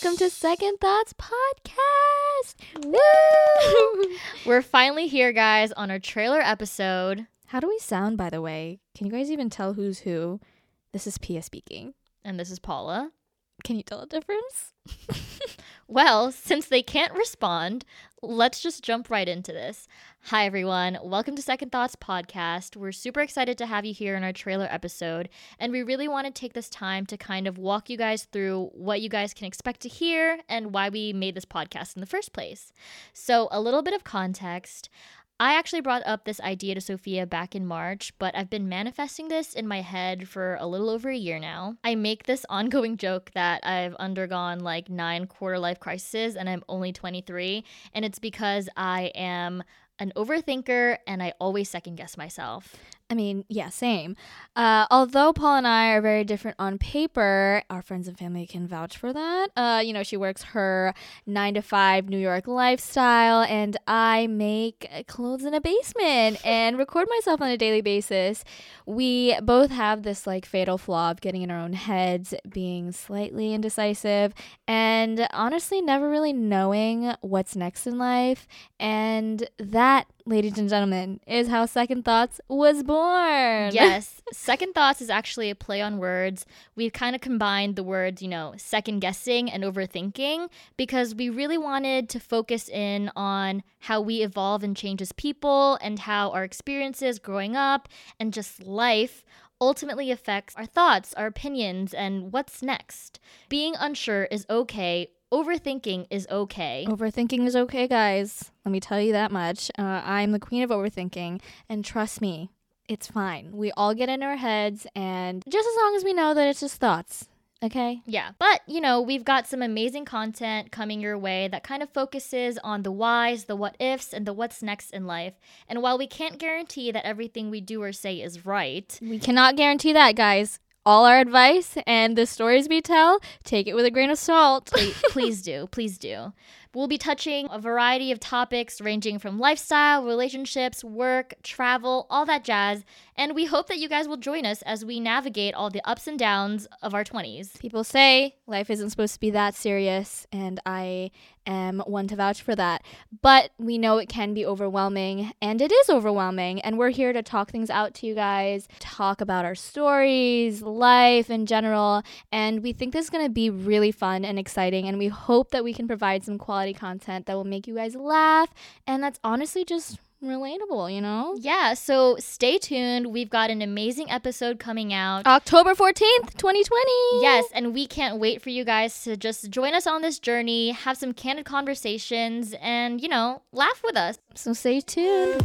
to Second Thoughts Podcast. Woo! We're finally here, guys, on our trailer episode. How do we sound, by the way? Can you guys even tell who's who? This is Pia speaking. And this is Paula. Can you tell a difference? Well, since they can't respond, let's just jump right into this. Hi, everyone. Welcome to Second Thoughts Podcast. We're super excited to have you here in our trailer episode, and we really want to take this time to kind of walk you guys through what you guys can expect to hear and why we made this podcast in the first place. So, a little bit of context. I actually brought up this idea to Sophia back in March, but I've been manifesting this in my head for a little over a year now. I make this ongoing joke that I've undergone like nine quarter life crises and I'm only 23, and it's because I am an overthinker and I always second guess myself. I mean, yeah, same. Uh, although Paul and I are very different on paper, our friends and family can vouch for that. Uh, you know, she works her nine to five New York lifestyle, and I make clothes in a basement and record myself on a daily basis. We both have this like fatal flaw of getting in our own heads, being slightly indecisive, and honestly, never really knowing what's next in life. And that ladies and gentlemen, is how Second Thoughts was born. Yes. second Thoughts is actually a play on words. We've kind of combined the words, you know, second guessing and overthinking because we really wanted to focus in on how we evolve and change as people and how our experiences growing up and just life ultimately affects our thoughts, our opinions, and what's next. Being unsure is okay overthinking is okay. Overthinking is okay, guys. Let me tell you that much. Uh, I'm the queen of overthinking, and trust me, it's fine. We all get in our heads, and just as long as we know that it's just thoughts. Okay. Yeah. But, you know, we've got some amazing content coming your way that kind of focuses on the whys, the what ifs, and the what's next in life. And while we can't guarantee that everything we do or say is right, we cannot guarantee that, guys all our advice and the stories we tell, take it with a grain of salt. please, please do. Please do. We'll be touching a variety of topics ranging from lifestyle, relationships, work, travel, all that jazz. And we hope that you guys will join us as we navigate all the ups and downs of our 20s. People say life isn't supposed to be that serious, and I am one to vouch for that. But we know it can be overwhelming, and it is overwhelming. And we're here to talk things out to you guys, talk about our stories, life in general. And we think this is going to be really fun and exciting. And we hope that we can provide some quality quality content that will make you guys laugh. And that's honestly just relatable, you know? Yeah, so stay tuned. We've got an amazing episode coming out October 14th, 2020. Yes, and we can't wait for you guys to just join us on this journey, have some candid conversations, and, you know, laugh with us. So stay tuned.